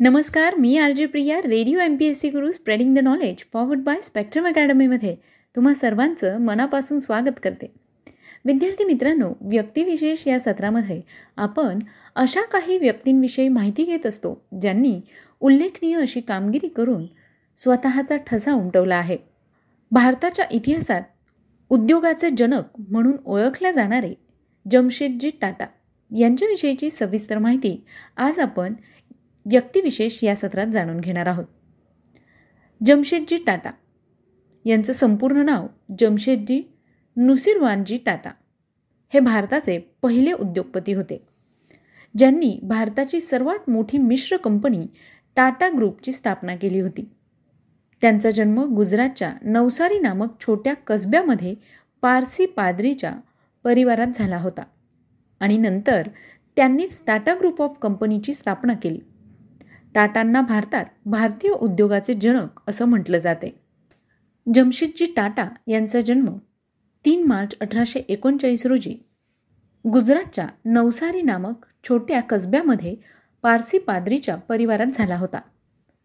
नमस्कार मी R J Priya radio M P S C Guru spreading the knowledge powered by Spectrum अकॅडमीमध्ये तुम्हा सर्वांचं मनापासून स्वागत करते. विद्यार्थी मित्रांनो व्यक्तिविशेष या सत्रामध्ये आपण अशा काही व्यक्तींविषयी माहिती घेत असतो ज्यांनी उल्लेखनीय अशी कामगिरी करून स्वतःचा ठसा उमटवला आहे. भारताच्या इतिहासात उद्योगाचे जनक म्हणून ओळखल्या जाणारे जमशेदजी टाटा यांच्याविषयीची सविस्तर माहिती आज आपण व्यक्तिविशेष या सत्रात जाणून घेणार आहोत. जमशेदजी टाटा यांचं संपूर्ण नाव जमशेदजी नुसिरवानजी टाटा हे भारताचे पहिले उद्योगपती होते. ज्यांनी भारताची सर्वात मोठी मिश्र कंपनी टाटा ग्रुपची स्थापना केली होती. त्यांचा जन्म गुजरातच्या नवसारी नामक छोट्या कसब्यामध्ये पारसी पादरीच्या परिवारात झाला होता आणि नंतर त्यांनीच टाटा ग्रुप ऑफ कंपनीची स्थापना केली. टाटांना भारतात भारतीय उद्योगाचे जनक असं म्हटलं जाते. जमशेदजी टाटा यांचा जन्म तीन मार्च अठराशे एकोणचाळीस रोजी गुजरातच्या नवसारी नामक छोट्या कसब्यामध्ये पारसी पादरीच्या परिवारात झाला होता.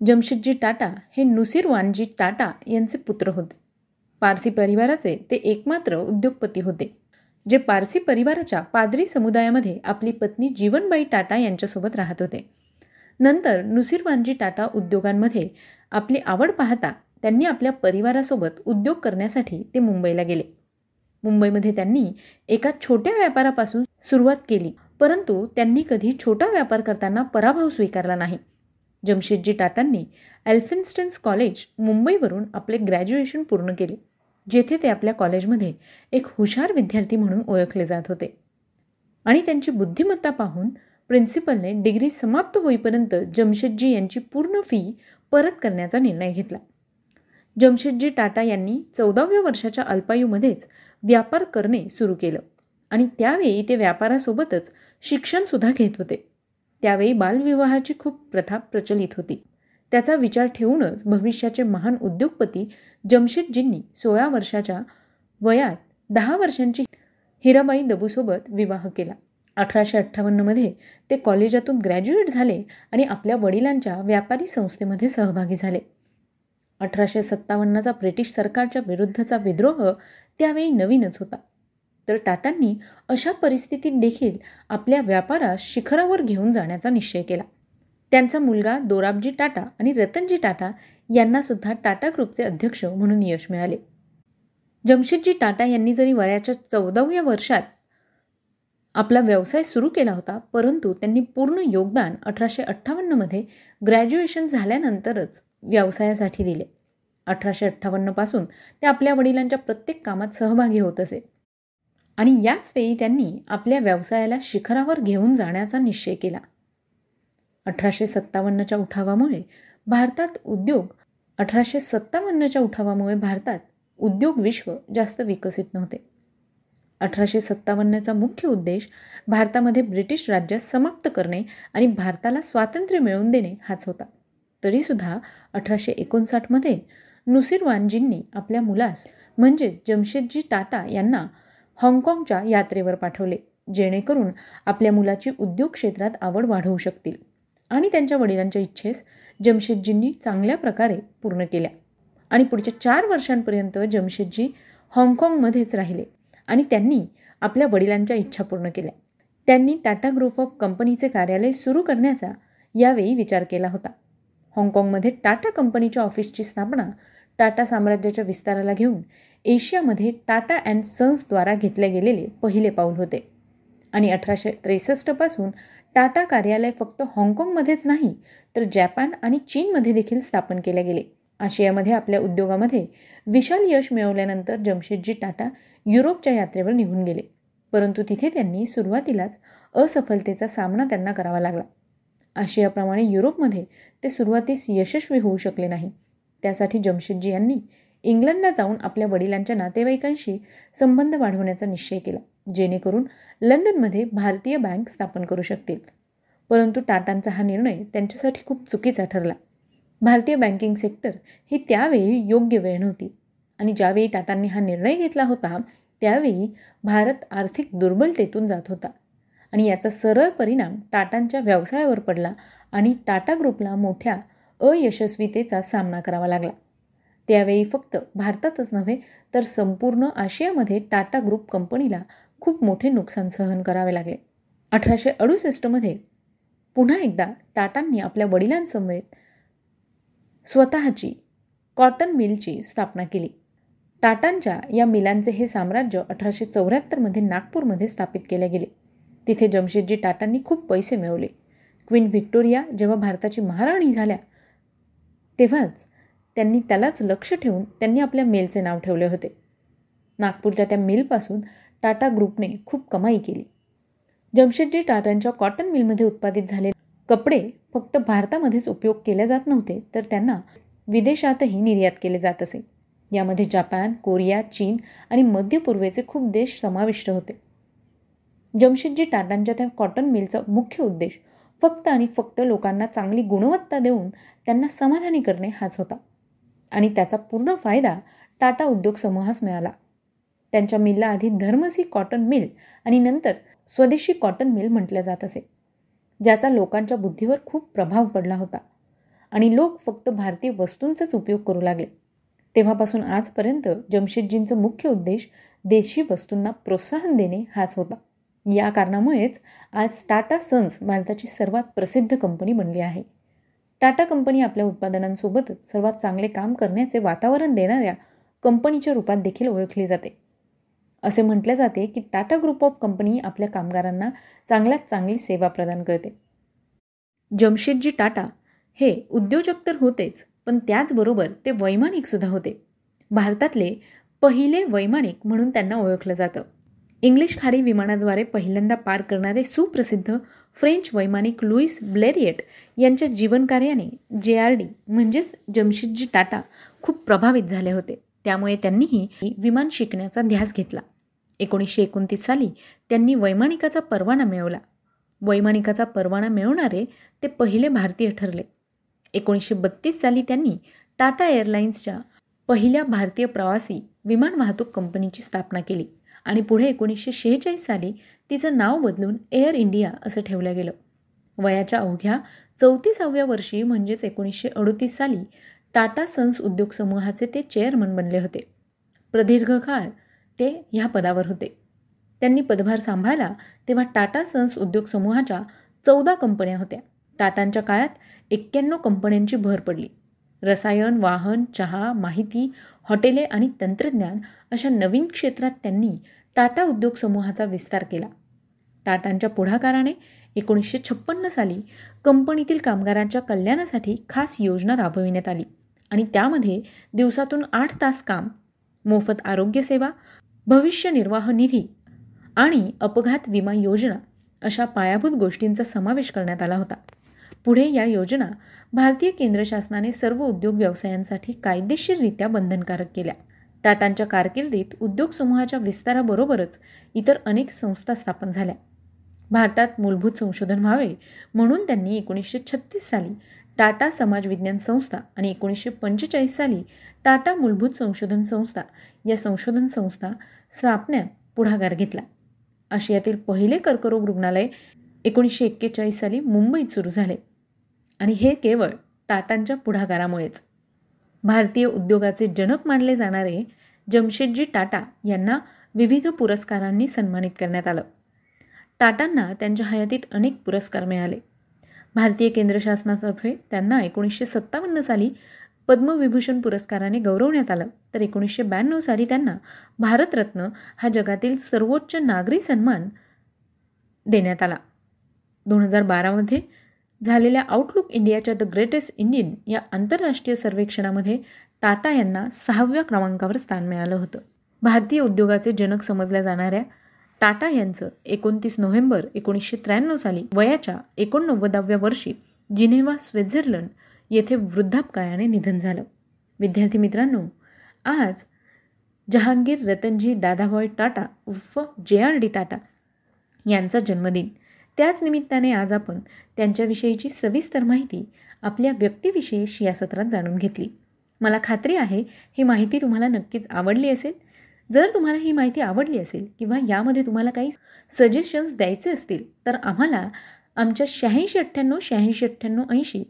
जमशेदजी टाटा हे नुसीरवानजी टाटा यांचे पुत्र होते. पारसी परिवाराचे ते एकमात्र उद्योगपती होते जे पारसी परिवाराच्या पादरी समुदायामध्ये आपली पत्नी जीवनबाई टाटा यांच्यासोबत राहत होते. नंतर नुसिरवानजी टाटा उद्योगांमध्ये आपली आवड पाहता त्यांनी आपल्या परिवारासोबत उद्योग करण्यासाठी ते मुंबईला गेले. मुंबईमध्ये त्यांनी एका छोट्या व्यापारापासून सुरुवात केली परंतु त्यांनी कधी छोटा व्यापार करताना पराभव स्वीकारला नाही. जमशेदजी टाटांनी अल्फिन्स्टन्स कॉलेज मुंबईवरून आपले ग्रॅज्युएशन पूर्ण केले जेथे ते आपल्या कॉलेजमध्ये एक हुशार विद्यार्थी म्हणून ओळखले जात होते. आणि त्यांची बुद्धिमत्ता पाहून प्रिन्सिपलने डिग्री समाप्त होईपर्यंत जमशेदजी यांची पूर्ण फी परत करण्याचा निर्णय घेतला. जमशेदजी टाटा यांनी चौदाव्या वर्षाच्या अल्पायूमध्येच व्यापार करणे सुरू केलं आणि त्यावेळी ते व्यापारासोबतच शिक्षणसुद्धा घेत होते. त्यावेळी बालविवाहाची खूप प्रथा प्रचलित होती. त्याचा विचार ठेवूनच भविष्याचे महान उद्योगपती जमशेदजींनी सोळा वर्षाच्या वयात दहा वर्षांची हिराबाई दबूसोबत विवाह केला. अठराशे अठ्ठावन्नमध्ये ते कॉलेजातून ग्रॅज्युएट झाले आणि आपल्या वडिलांच्या व्यापारी संस्थेमध्ये सहभागी झाले. अठराशे सत्तावन्नचा ब्रिटिश सरकारच्या विरुद्धचा विद्रोह त्यावेळी नवीनच होता. तर टाटांनी अशा परिस्थितीत देखील आपल्या व्यापारास शिखरावर घेऊन जाण्याचा निश्चय केला. त्यांचा मुलगा दोराबजी टाटा आणि रतनजी टाटा यांनासुद्धा टाटा ग्रुपचे अध्यक्ष म्हणून यश मिळाले. जमशेदजी टाटा यांनी जरी वयाच्या चौदाव्या वर्षात आपला व्यवसाय सुरू केला होता परंतु त्यांनी पूर्ण योगदान अठराशे अठ्ठावन्नमध्ये ग्रॅज्युएशन झाल्यानंतरच व्यवसायासाठी दिले. अठराशे अठ्ठावन्नपासून ते आपल्या वडिलांच्या प्रत्येक कामात सहभागी होत असे. आणि याच वेळी त्यांनी आपल्या व्यवसायाला शिखरावर घेऊन जाण्याचा निश्चय केला. अठराशे सत्तावन्नच्या उठावामुळे भारतात उद्योग अठराशे सत्तावन्नच्या उठावामुळे भारतात उद्योग विश्व जास्त विकसित नव्हते. अठराशे सत्तावन्नचा मुख्य उद्देश भारतामध्ये ब्रिटिश राज्य समाप्त करणे आणि भारताला स्वातंत्र्य मिळवून देणे हाच होता. तरीसुद्धा अठराशे एकोणसाठमध्ये नुसिरवानजींनी आपल्या मुलास म्हणजे जमशेदजी टाटा यांना हाँगकाँगच्या यात्रेवर पाठवले जेणेकरून आपल्या मुलाची उद्योग क्षेत्रात आवड वाढवू शकतील. आणि त्यांच्या वडिलांच्या इच्छेस जमशेदजींनी चांगल्या प्रकारे पूर्ण केल्या. आणि पुढच्या चार वर्षांपर्यंत जमशेदजी हाँगकाँगमध्येच राहिले. आणि त्यांनी आपल्या वडिलांच्या इच्छा पूर्ण केल्या. त्यांनी टाटा ग्रुप ऑफ कंपनीचे कार्यालय सुरू करण्याचा यावेळी विचार केला होता. हाँगकाँगमध्ये टाटा कंपनीच्या ऑफिसची स्थापना टाटा साम्राज्याच्या विस्ताराला घेऊन एशियामध्ये टाटा अँड सन्सद्वारा घेतले गेलेले पहिले पाऊल होते. आणि अठराशे त्रेसष्टपासून टाटा कार्यालय फक्त हाँगकाँगमध्येच नाही तर जपान आणि चीनमध्ये देखील स्थापन केले गेले. आशियामध्ये आपल्या उद्योगामध्ये विशाल यश मिळवल्यानंतर जमशेदजी टाटा युरोपच्या यात्रेवर निघून गेले. परंतु तिथे त्यांनी सुरुवातीलाच असफलतेचा सामना त्यांना करावा लागला. आशियाप्रमाणे युरोपमध्ये ते सुरुवातीस यशस्वी होऊ शकले नाही. त्यासाठी जमशेदजी यांनी इंग्लंडला जाऊन आपल्या वडिलांच्या नातेवाईकांशी संबंध वाढवण्याचा निश्चय केला जेणेकरून लंडनमध्ये भारतीय बँक स्थापन करू शकतील. परंतु टाटांचा हा निर्णय त्यांच्यासाठी खूप चुकीचा ठरला. भारतीय बँकिंग सेक्टर ही त्यावेळी योग्य वेळ नव्हती. आणि ज्यावेळी टाटांनी हा निर्णय घेतला होता त्यावेळी भारत आर्थिक दुर्बलतेतून जात होता. आणि याचा सरळ परिणाम टाटांच्या व्यवसायावर पडला आणि टाटा ग्रुपला मोठ्या अयशस्वीतेचा सामना करावा लागला. त्यावेळी फक्त भारतातच नव्हे तर संपूर्ण आशियामध्ये टाटा ग्रुप कंपनीला खूप मोठे नुकसान सहन करावे लागले. अठराशे अडुसष्टमध्ये पुन्हा एकदा टाटांनी आपल्या वडिलांसमवेत स्वतःची कॉटन मिलची स्थापना केली. टाटांच्या या मिलांचे हे साम्राज्य अठराशे चौऱ्याहत्तरमध्ये नागपूरमध्ये स्थापित केले गेले. तिथे जमशेदजी टाटांनी खूप पैसे मिळवले. क्वीन व्हिक्टोरिया जेव्हा भारताची महाराणी झाल्या तेव्हाच त्यांनी त्यालाच लक्ष ठेवून त्यांनी आपल्या मेलचे नाव ठेवले होते. नागपूरच्या त्या मिलपासून टाटा ग्रुपने खूप कमाई केली. जमशेदजी टाटांच्या कॉटन मिलमध्ये उत्पादित झाले कपडे फक्त भारतामध्येच उपयोग केले जात नव्हते तर त्यांना विदेशातही निर्यात केले जात असे. यामध्ये जपान कोरिया चीन आणि मध्य पूर्वेचे खूप देश समाविष्ट होते. जमशेदजी टाटांच्या त्या कॉटन मिलचा मुख्य उद्देश फक्त आणि फक्त लोकांना चांगली गुणवत्ता देऊन त्यांना समाधानी करणे हाच होता. आणि त्याचा पूर्ण फायदा टाटा उद्योग समूहास मिळाला. त्यांच्या मिलला आधी धर्मसी कॉटन मिल आणि नंतर स्वदेशी कॉटन मिल म्हटलं जात असे ज्याचा लोकांच्या बुद्धीवर खूप प्रभाव पडला होता. आणि लोक फक्त भारतीय वस्तूंचाच उपयोग करू लागले. तेव्हापासून आजपर्यंत जमशेदजींचा मुख्य उद्देश देशी वस्तूंना प्रोत्साहन देणे हाच होता. या कारणामुळेच आज टाटा सन्स भारताची सर्वात प्रसिद्ध कंपनी बनली आहे. टाटा कंपनी आपल्या उत्पादनांसोबतच सर्वात चांगले काम करण्याचे वातावरण देणाऱ्या कंपनीच्या रूपात देखील ओळखली जाते. असे म्हटले जाते की टाटा ग्रुप ऑफ कंपनी आपल्या कामगारांना चांगल्यात चांगली सेवा प्रदान करते. जमशेदजी टाटा हे उद्योजक तर होतेच पण त्याचबरोबर ते वैमानिकसुद्धा होते. भारतातले पहिले वैमानिक म्हणून त्यांना ओळखलं जातं. इंग्लिश खाडी विमानाद्वारे पहिल्यांदा पार करणारे सुप्रसिद्ध फ्रेंच वैमानिक लुईस ब्लेरिएट यांच्या जीवनकार्याने जे आर डी म्हणजेच जमशेदजी टाटा खूप प्रभावित झाले होते. त्यामुळे त्यांनीही विमान शिकण्याचा ध्यास घेतला. एकोणीसशे एकोणतीस साली त्यांनी वैमानिकाचा परवाना मिळवला. वैमानिकाचा परवाना मिळवणारे ते पहिले भारतीय ठरले. एकोणीसशे बत्तीस साली त्यांनी टाटा एअरलाइन्सच्या पहिल्या भारतीय प्रवासी विमान वाहतूक कंपनीची स्थापना केली आणि पुढे एकोणीसशे शेहेचाळीस साली तिचं नाव बदलून एअर इंडिया असं ठेवलं गेलं. वयाच्या अवघ्या चौतीसाव्या वर्षी म्हणजेच एकोणीसशे अडोतीस साली टाटा सन्स उद्योग समूहाचे ते चेअरमन बनले होते. प्रदीर्घ काळ ते ह्या पदावर होते. त्यांनी पदभार सांभाळला तेव्हा टाटा सन्स उद्योग समूहाच्या चौदा कंपन्या होत्या. टाटांच्या काळात एक्क्याण्णव कंपन्यांची भर पडली. रसायन वाहन चहा माहिती हॉटेले आणि तंत्रज्ञान अशा नवीन क्षेत्रात त्यांनी टाटा उद्योग समूहाचा विस्तार केला. टाटांच्या पुढाकाराने एकोणीसशे छप्पन्न साली कंपनीतील कामगारांच्या कल्याणासाठी खास योजना राबविण्यात आली आणि त्यामध्ये दिवसातून आठ तास काम मोफत आरोग्यसेवा भविष्य निर्वाह निधी आणि अपघात विमा योजना अशा पायाभूत गोष्टींचा समावेश करण्यात आला होता. पुढे या योजना भारतीय केंद्र शासनाने सर्व उद्योग व्यवसायांसाठी कायदेशीररित्या बंधनकारक केल्या. टाटांच्या कारकिर्दीत उद्योग समूहाच्या विस्ताराबरोबरच इतर अनेक संस्था स्थापन झाल्या. भारतात मूलभूत संशोधन व्हावे म्हणून त्यांनी एकोणीसशे छत्तीस साली टाटा समाज विज्ञान संस्था आणि एकोणीसशे पंचेचाळीस साली टाटा मूलभूत संशोधन संस्था या संशोधन संस्था स्थापण्यात पुढाकार घेतला. आशियातील पहिले कर्करोग रुग्णालय एकोणीसशे एक्केचाळीस साली मुंबईत सुरू झाले. आणि हे केवळ टाटांच्या पुढाकारामुळेच. भारतीय उद्योगाचे जनक मानले जाणारे जमशेदजी टाटा यांना विविध पुरस्कारांनी सन्मानित करण्यात आलं. टाटांना त्यांच्या हयातीत अनेक पुरस्कार मिळाले. भारतीय केंद्र शासनातर्फे त्यांना एकोणीसशे सत्तावन्न साली पद्मविभूषण पुरस्काराने गौरवण्यात आलं तर एकोणीसशे ब्याण्णव साली त्यांना भारतरत्न हा जगातील सर्वोच्च नागरी सन्मान देण्यात आला. दोन हजार बारामध्ये झालेल्या आउटलुक इंडियाच्या द ग्रेटेस्ट इंडियन या आंतरराष्ट्रीय सर्वेक्षणामध्ये टाटा यांना सहाव्या क्रमांकावर स्थान मिळालं होतं. भारतीय उद्योगाचे जनक समजल्या जाणाऱ्या टाटा यांचं एकोणतीस नोव्हेंबर एकोणीसशे त्र्याण्णव साली वयाच्या एकोणनव्वदाव्या वर्षी जिनेवा स्वित्झर्लंड येथे वृद्धापकायाने निधन झालं. विद्यार्थी मित्रांनो आज जहांगीर रतनजी दादाभाई टाटा उर्फ जे आर डी टाटा यांचा जन्मदिन. त्याच निमित्ताने आज आपण त्यांच्याविषयीची सविस्तर माहिती आपल्या व्यक्तिविशेष या सत्रात जाणून घेतली. मला खात्री आहे ही माहिती तुम्हाला नक्कीच आवडली असेल. जर तुम्हाला ही माहिती आवडली असेल किंवा यामध्ये तुम्हाला काही सजेशन्स द्यायचे असतील तर आम्हाला आमच्या शहाऐंशी अठ्ठ्याण्णव शहाऐंशी अठ्ठ्याण्णव ऐंशी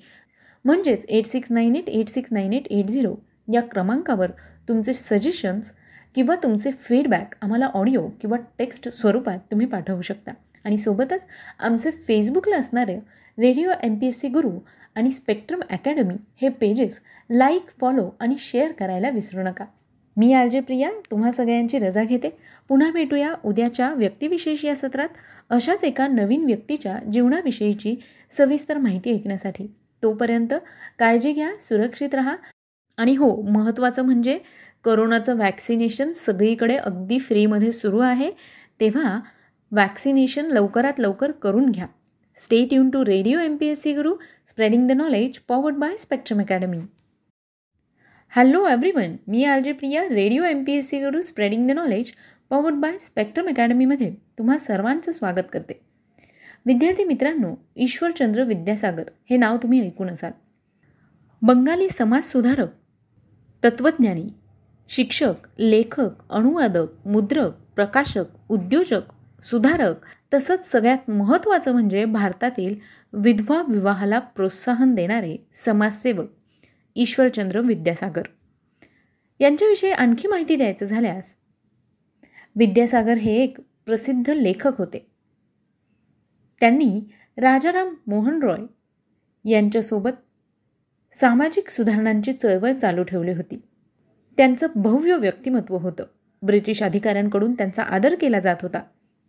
म्हणजेच eight six nine eight eight six nine eight eight zero या क्रमांकावर तुमचे सजेशन्स किंवा तुमचे फीडबॅक आम्हाला ऑडिओ किंवा टेक्स्ट स्वरूपात तुम्ही पाठवू शकता. आणि सोबतच आमचे फेसबुकला असणारे radio M P S C Guru आणि स्पेक्ट्रम अकॅडमी हे पेजेस लाईक फॉलो आणि शेअर करायला विसरू नका. मी आर जे प्रिया तुम्हा सगळ्यांची रजा घेते. पुन्हा भेटूया उद्याच्या व्यक्तिविशेष या सत्रात. अशाच एका नवीन व्यक्तीच्या जीवनाविषयीची सविस्तर माहिती ऐकण्यासाठी. तोपर्यंत काळजी घ्या सुरक्षित राहा. आणि हो महत्त्वाचं म्हणजे करोनाचं वॅक्सिनेशन सगळीकडे अगदी फ्रीमध्ये सुरू आहे. तेव्हा वॅक्सिनेशन लवकरात लवकर करून घ्या. Stay tune to radio M P S C Guru spreading the knowledge powered by Spectrum Academy hello everyone me R J Priya radio M P S C Guru spreading the knowledge powered by Spectrum अकॅडमीमध्ये तुम्हा सर्वांचं स्वागत करते. विद्यार्थी मित्रांनो ईश्वरचंद्र विद्यासागर हे नाव तुम्ही ऐकून असाल. बंगाली समाजसुधारक तत्त्वज्ञानी शिक्षक लेखक अनुवादक मुद्रक प्रकाशक उद्योजक सुधारक. तसंच सगळ्यात महत्त्वाचं म्हणजे भारतातील विधवा विवाहाला प्रोत्साहन देणारे समाजसेवक ईश्वरचंद्र विद्यासागर. यांच्याविषयी आणखी माहिती द्यायचं झाल्यास विद्यासागर हे एक प्रसिद्ध लेखक होते. त्यांनी राजाराम मोहन रॉय यांच्यासोबत सामाजिक सुधारणांची चळवळ चालू ठेवली होती. त्यांचं भव्य व्यक्तिमत्व होतं. ब्रिटिश अधिकाऱ्यांकडून त्यांचा आदर केला जात होता.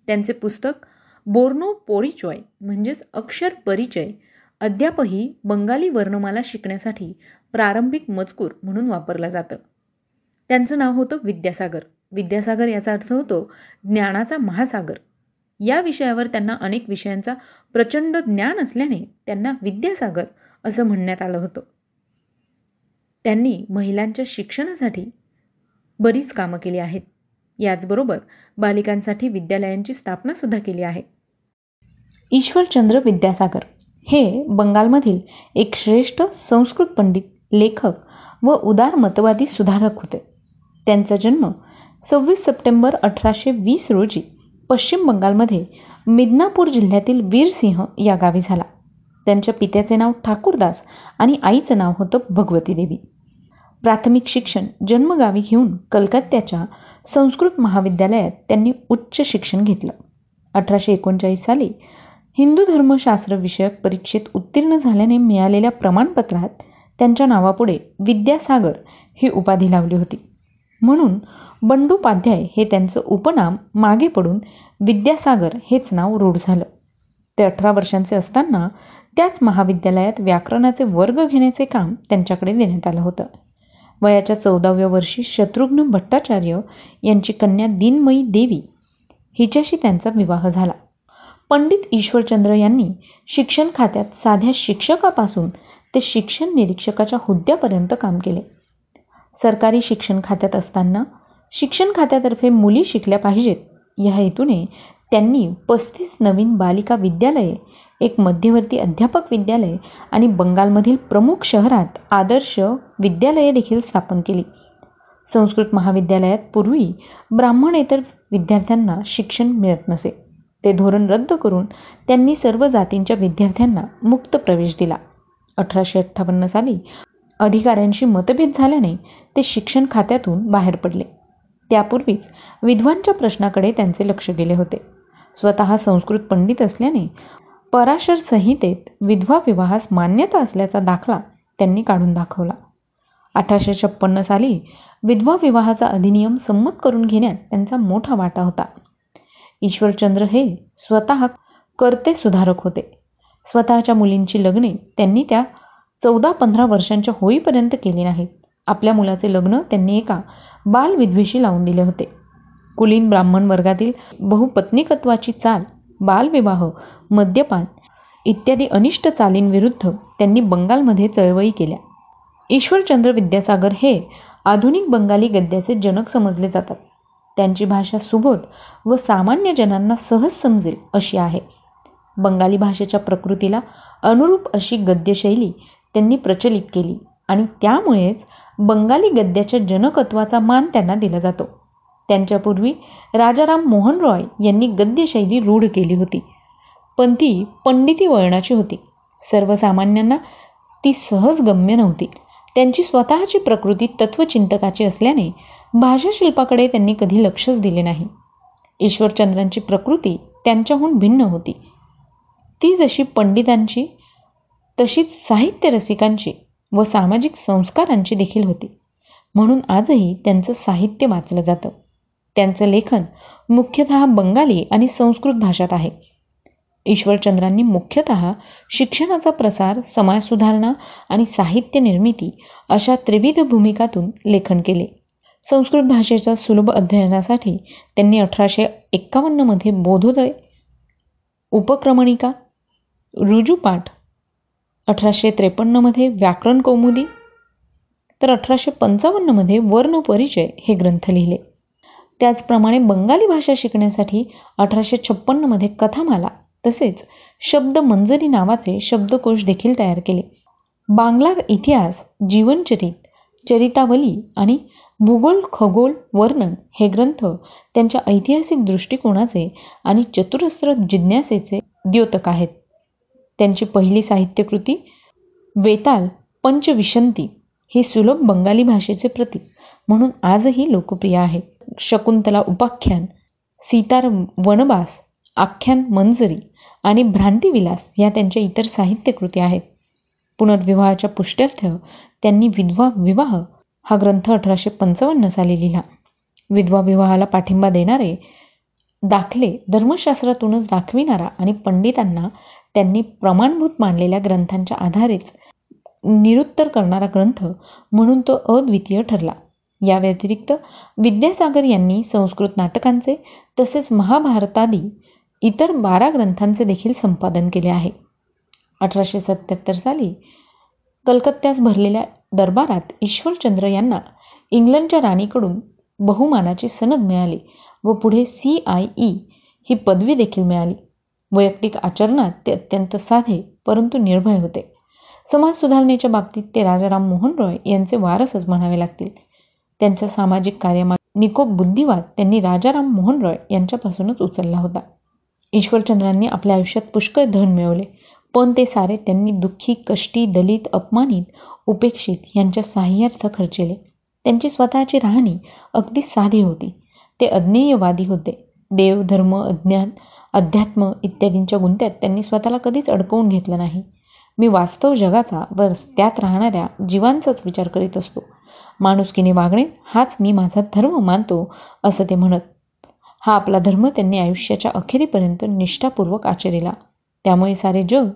त्यांचे पुस्तक बोर्नो पोरिचॉय म्हणजेच अक्षर परिचय अद्यापही बंगाली वर्णमाला शिकण्यासाठी प्रारंभिक मजकूर म्हणून वापरलं जातं. त्यांचं नाव होतं विद्यासागर. विद्यासागर याचा अर्थ होतो ज्ञानाचा महासागर. या विषयावर त्यांना अनेक विषयांचा प्रचंड ज्ञान असल्याने त्यांना विद्यासागर असं म्हणण्यात आलं होतं. त्यांनी महिलांच्या शिक्षणासाठी बरीच कामं केली आहेत. याचबरोबर बालिकांसाठी विद्यालयांची स्थापनासुद्धा केली आहे. ईश्वरचंद्र विद्यासागर हे बंगालमधील एक श्रेष्ठ संस्कृत पंडित लेखक व उदारमतवादी सुधारक होते. त्यांचा जन्म सव्वीस सप्टेंबर अठराशे वीस रोजी पश्चिम बंगालमध्ये मिदनापूर जिल्ह्यातील वीरसिंह या गावी झाला. त्यांच्या पित्याचे नाव ठाकूरदास आणि आईचं नाव होतं भगवती देवी प्राथमिक शिक्षण जन्मगावी घेऊन कलकत्त्याच्या संस्कृत महाविद्यालयात त्यांनी उच्च शिक्षण घेतलं. अठराशे एकोणचाळीस साली हिंदू धर्मशास्त्र विषयक परीक्षेत उत्तीर्ण झाल्याने मिळालेल्या प्रमाणपत्रात त्यांच्या नावापुढे विद्यासागर ही उपाधी लावली होती. म्हणून बंडोपाध्याय हे त्यांचं उपनाम मागे पडून विद्यासागर हेच नाव रूढ झालं. ते अठरा वर्षांचे असताना त्याच महाविद्यालयात व्याकरणाचे वर्ग घेण्याचे काम त्यांच्याकडे देण्यात आलं होतं. वयाच्या चौदाव्या वर्षी शत्रुघ्न भट्टाचार्य यांची कन्या दिनमयी देवी हिच्याशी त्यांचा विवाह झाला. पंडित ईश्वरचंद्र यांनी शिक्षण खात्यात साध्या शिक्षकापासून ते शिक्षण निरीक्षकाच्या हुद्द्यापर्यंत काम केले. सरकारी शिक्षण खात्यात असताना शिक्षण खात्यातर्फे मुली शिकल्या पाहिजेत. या हेतूने त्यांनी पस्तीस नवीन बालिका विद्यालये एक मध्यवर्ती अध्यापक विद्यालय आणि बंगालमधील प्रमुख शहरात आदर्श विद्यालये देखील स्थापन केली. संस्कृत महाविद्यालयात पूर्वी ब्राह्मणेतर विद्यार्थ्यांना शिक्षण मिळत नसे. ते धोरण रद्द करून त्यांनी सर्व जातींच्या विद्यार्थ्यांना मुक्त प्रवेश दिला. अठराशे अठ्ठावन्न साली अधिकाऱ्यांशी मतभेद झाल्याने ते शिक्षण खात्यातून बाहेर पडले. त्यापूर्वीच विधवांच्या प्रश्नाकडे त्यांचे लक्ष गेले होते. स्वतः संस्कृत पंडित असल्याने पराशर संहितेत विधवा विवाहास मान्यता असल्याचा दाखला त्यांनी काढून दाखवला. अठराशे छप्पन्न साली विधवा विवाहाचा अधिनियम संमत करून घेण्यात त्यांचा मोठा वाटा होता. ईश्वरचंद्र हे स्वतः करते सुधारक होते. स्वतःच्या मुलींची लग्ने त्यांनी त्या चौदा पंधरा वर्षांच्या होईपर्यंत केली नाहीत. आपल्या मुलाचे लग्न त्यांनी एका बालविधवेशी लावून दिले होते. कुलीन ब्राह्मण वर्गातील बहुपत्नीकत्वाची चाल बालविवाह मद्यपान इत्यादी अनिष्ट चालींविरुद्ध त्यांनी बंगालमध्ये चळवळी केल्या. ईश्वरचंद्र विद्यासागर हे आधुनिक बंगाली गद्याचे जनक समजले जातात. त्यांची भाषा सुबोध व सामान्य जनांना सहज समजेल अशी आहे. बंगाली भाषेच्या प्रकृतीला अनुरूप अशी गद्यशैली त्यांनी प्रचलित केली आणि त्यामुळेच बंगाली गद्याच्या जनकत्वाचा मान त्यांना दिला जातो. त्यांच्यापूर्वी राजाराम मोहन रॉय यांनी गद्यशैली रूढ केली होती. पण ती पंडिती वळणाची होती. सर्वसामान्यांना ती सहज गम्य नव्हती. त्यांची स्वतःची प्रकृती तत्वचिंतकाची असल्याने भाषाशिल्पाकडे त्यांनी कधी लक्षच दिले नाही. ईश्वरचंद्रांची प्रकृती त्यांच्याहून भिन्न होती. ती जशी पंडितांची तशीच साहित्य रसिकांची व सामाजिक संस्कारांची देखील होती. म्हणून आजही त्यांचं साहित्य वाचलं जातं. त्यांचं लेखन मुख्यतः बंगाली आणि संस्कृत भाषात आहे. ईश्वरचंद्रांनी मुख्यतः शिक्षणाचा प्रसार समाज सुधारणा आणि साहित्य निर्मिती अशा त्रिविध भूमिकातून लेखन केले. संस्कृत भाषेच्या सुलभ अध्ययनासाठी त्यांनी अठराशे एक्कावन्नमध्ये बोधोदय उपक्रमणिका रुजूपाठ अठराशे त्रेपन्नमध्ये व्याकरण कौमुदी तर अठराशे पंचावन्नमध्ये वर्णपरिचय हे ग्रंथ लिहिले. त्याचप्रमाणे बंगाली भाषा शिकण्यासाठी अठराशे छप्पन्नमध्ये कथामाला तसेच शब्द मंजरी नावाचे शब्दकोश देखील तयार केले. बांगला इतिहास जीवनचरित चरितावली आणि भूगोल खगोल वर्णन हे ग्रंथ त्यांच्या ऐतिहासिक दृष्टिकोनाचे आणि चतुरस्त्र जिज्ञासेचे द्योतक आहेत. त्यांची पहिली साहित्यकृती वेताल पंचविशंती हे सुलभ बंगाली भाषेचे प्रतीक म्हणून आजही लोकप्रिय आहे. शकुंतला उपाख्यान सीतार वनवास आख्यान मंजरी आणि भ्रांतिविलास या त्यांच्या इतर साहित्यकृती आहेत. पुनर्विवाहाच्या पुष्ट्यर्थ त्यांनी विधवा विवाह हा ग्रंथ अठराशे पंचावन्न साली लिहिला. विधवा विवाहाला पाठिंबा देणारे दाखले धर्मशास्त्रातूनच दाखविणारा आणि पंडितांना त्यांनी प्रमाणभूत मानलेल्या ग्रंथांच्या आधारेच निरुत्तर करणारा ग्रंथ म्हणून तो अद्वितीय ठरला. या व्यतिरिक्त विद्यासागर यांनी संस्कृत नाटकांचे तसेच महाभारतादी इतर बारा ग्रंथांचे देखील संपादन केले आहे. अठराशे सत्याहत्तर साली कलकत्त्यास भरलेल्या दरबारात ईश्वरचंद्र यांना इंग्लंडच्या राणीकडून बहुमानाची सनद मिळाली व पुढे सी आय ई ही पदवी देखील मिळाली. वैयक्तिक आचरणात ते अत्यंत साधे परंतु निर्भय होते. समाज सुधारणेच्या बाबतीत ते राजाराम मोहन रॉय यांचे वारसच म्हणावे लागतील. त्यांच्या सामाजिक कार्यमा निकोप बुद्धिवाद त्यांनी राजाराम मोहन रॉय यांच्यापासूनच उचलला होता. ईश्वरचंद्रांनी आपल्या आयुष्यात पुष्कळ धन मिळवले पण ते सारे त्यांनी दुःखी कष्टी दलित अपमानित उपेक्षित यांच्या साह्यार्थ खर्चेले. त्यांची स्वतःची राहणी अगदी साधी होती. ते अज्ञेयवादी होते. देव धर्म अज्ञान अध्यात्म इत्यादींच्या गुंत्यात त्यांनी स्वतःला कधीच अडकवून घेतलं नाही. मी वास्तव जगाचा व त्यात राहणाऱ्या जीवांचाच विचार करीत असतो. माणुसकीने वागणे हाच मी माझा धर्म मानतो असं ते म्हणत. हा आपला धर्म त्यांनी आयुष्याच्या अखेरीपर्यंत निष्ठापूर्वक आचरिला. त्यामुळे सारे जग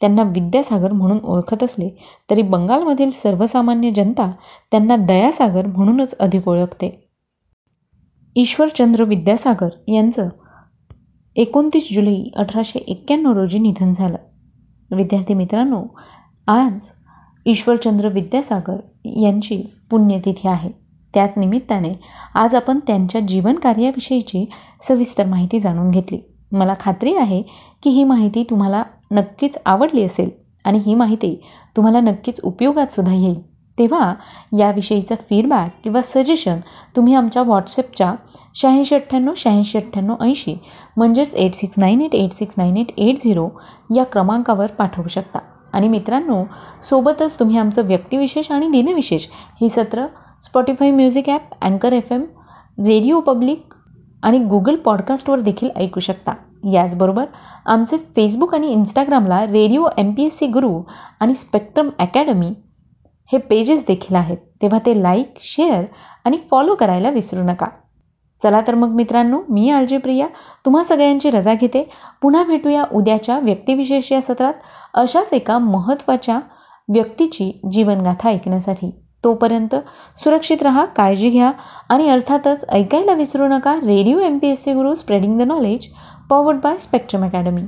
त्यांना विद्यासागर म्हणून ओळखत असले तरी बंगालमधील सर्वसामान्य जनता त्यांना दयासागर म्हणूनच अधिक ओळखते. ईश्वरचंद्र विद्यासागर यांचं एकोणतीस जुलै अठराशे एक्क्याण्णव रोजी निधन झालं. विद्यार्थी मित्रांनो आज ईश्वरचंद्र विद्यासागर यांची पुण्यतिथी आहे. त्याच निमित्ताने आज आपण त्यांच्या जीवनकार्याविषयीची सविस्तर माहिती जाणून घेतली. मला खात्री आहे की ही माहिती तुम्हाला नक्कीच आवडली असेल आणि ही माहिती तुम्हाला नक्कीच उपयोगात सुद्धा येईल. तेव्हा याविषयीचा फीडबॅक किंवा सजेशन तुम्ही आमच्या व्हॉट्सअपच्या शहाऐंशी अठ्ठ्याण्णव शहाऐंशी अठ्ठ्याण्णव ऐंशी म्हणजेच eight six nine eight eight six nine eight eight zero या क्रमांकावर पाठवू शकता. आणि मित्रांनो सोबतच तुम्ही आमचं व्यक्तिविशेष आणि दिनविशेष ही सत्र स्पॉटीफाय म्युझिक ॲप अँकर एफ एम रेडिओ पब्लिक आणि गुगल पॉडकास्टवर देखील ऐकू शकता. याचबरोबर आमचे फेसबुक आणि इंस्टाग्रामला radio M P S C Guru आणि स्पेक्ट्रम अकॅडमी हे पेजेस देखील आहेत. तेव्हा ते लाईक शेअर आणि फॉलो करायला विसरू नका. चला तर मग मित्रांनो मी आलजी प्रिया तुम्हा सगळ्यांची रजा घेते. पुन्हा भेटूया उद्याच्या व्यक्तिविशेष या सत्रात. अशाच एका महत्त्वाच्या व्यक्तीची जीवनगाथा ऐकण्यासाठी तोपर्यंत सुरक्षित रहा काळजी घ्या आणि अर्थातच ऐकायला विसरू नका. Radio M P S C Guru spreading the knowledge powered by Spectrum Academy